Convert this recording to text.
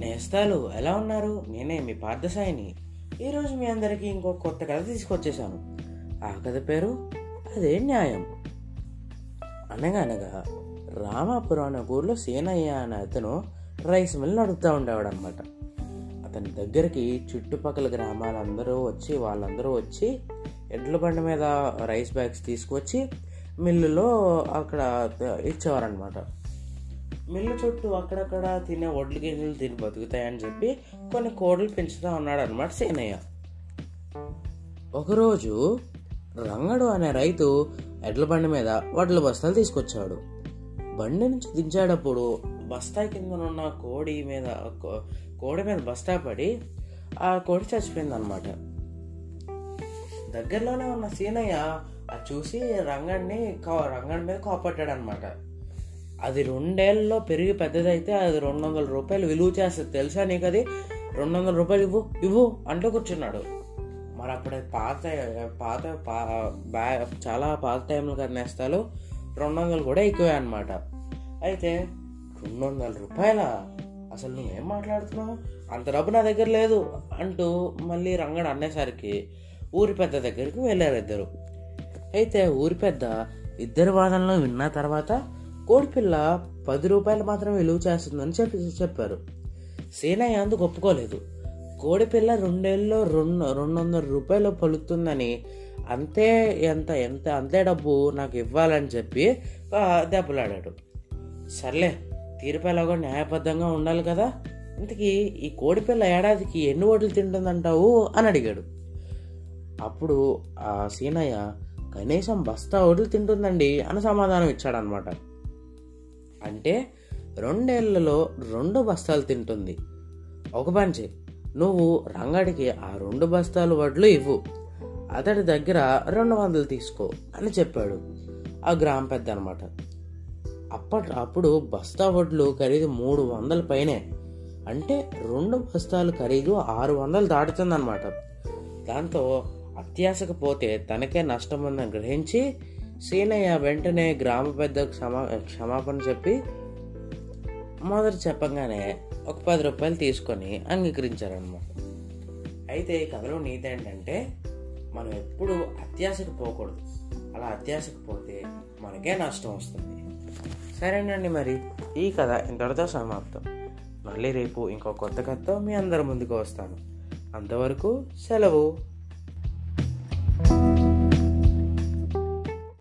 నేస్తాలు ఎలా ఉన్నారు? నేనే మీ పార్థసాయిని. ఈరోజు మీ అందరికీ ఇంకో కొత్త కథ తీసుకొచ్చేసాను ఆ కథ పేరు అదే న్యాయం. అనగనగా రామాపురం అనే ఊర్లో సీనయ్య అనే అతను రైస్ మిల్ నడుపుతూ ఉండేవాడు అనమాట అతని దగ్గరికి చుట్టుపక్కల గ్రామాలందరూ వచ్చి వాళ్ళందరూ వచ్చి ఎడ్ల బండి మీద రైస్ బ్యాగ్స్ తీసుకొచ్చి మిల్లులో అక్కడ ఇచ్చేవారనమాట మిల్లు చుట్టూ అక్కడక్కడ తినే వడ్లు గింజలు తిని బతుకుతాయని చెప్పి కొన్ని కోడలు పెంచుతూ ఉన్నాడు అనమాట సీనయ్య. ఒకరోజు రంగడు అనే రైతు ఎడ్ల బండి మీద వడ్ల బస్తాలు తీసుకొచ్చాడు. బండి నుంచి దించేటప్పుడు బస్తా కింద ఉన్న కోడి మీద కో- కోడి మీద బస్తా పడి ఆ కోడి చచ్చిపోయింది అనమాట దగ్గరలోనే ఉన్న సీనయ్య అది చూసి రంగడిని కా- రంగడి మీద కోపట్టాడు అనమాట అది రెండేళ్ళలో పెరిగి పెద్దదైతే అది రెండు వందల రూపాయలు విలువ చేస్తుంది. తెలుసా నీకు అది రెండు వందల రూపాయలు ఇవ్వు ఇవ్వు అంటూ కూర్చున్నాడు. మరి అప్పుడు పాత పాత బ్యా చాలా పాత టైంలో కన్నేస్తాలు రెండు వందలు కూడా ఎక్కువే అనమాట అయితే రెండు వందల రూపాయల? అసలు నువ్వేం మాట్లాడుతున్నావు? అంత డబ్బు నా దగ్గర లేదు అంటూ మళ్ళీ రంగడు అనేసరికి ఊరి పెద్ద దగ్గరికి వెళ్ళారు ఇద్దరు. అయితే ఊరి పెద్ద ఇద్దరి వాదనలు విన్న తర్వాత కోడిపిల్ల పది రూపాయలు మాత్రమే విలువ చేస్తుందని చెప్పి చెప్పారు. సీనయ్య అందుకు ఒప్పుకోలేదు? కోడిపిల్ల రెండేళ్ళలో రెండు రెండు వందల రూపాయలు పలుకుతుందని అంతే ఎంత ఎంత అంతే డబ్బు నాకు ఇవ్వాలని చెప్పి దెబ్బలాడాడు. సర్లే తీర్పు ఎలాగో న్యాయబద్ధంగా ఉండాలి కదా? ఇంతకీ ఈ కోడిపిల్ల ఏడాదికి ఎన్ని ఓట్లు తింటుందంటావు అని అడిగాడు. అప్పుడు ఆ సీనయ్య కనీసం బస్తా ఓట్లు తింటుందండి అని సమాధానం ఇచ్చాడనమాట అంటే రెండేళ్ళలో రెండు బస్తాలు తింటుంది. ఒక పని నువ్వు రంగడికి ఆ రెండు బస్తాలు వడ్లు ఇవ్వు. అతడి దగ్గర రెండు వందలు తీసుకో అని చెప్పాడు. ఆ గ్రామ పెద్ద అనమాట అప్పట్ అప్పుడు బస్తా వడ్లు ఖరీదు మూడు వందల పైనే. అంటే రెండు బస్తాలు ఖరీదు ఆరు వందలు దాటుతుందన్నమాట దాంతో అత్యాశకు పోతే తనకే నష్టం ఉందని గ్రహించి సీనయ్య వెంటనే గ్రామ పెద్దకు క్షమా క్షమాపణ చెప్పి మొదట చెప్పగానే ఒక పది రూపాయలు తీసుకొని అంగీకరించారనమాట. అయితే ఈ కథలో నీతి ఏంటంటే మనం ఎప్పుడు అత్యాశకు పోకూడదు. అలా అత్యాశకు పోతే మనకే నష్టం వస్తుంది. సరేనండి మరి. ఈ కథ ఇంతటితో సమాప్తం. మళ్ళీ రేపు ఇంకో కొత్త కథతో మీ అందరి ముందుకు వస్తాను. అంతవరకు సెలవు.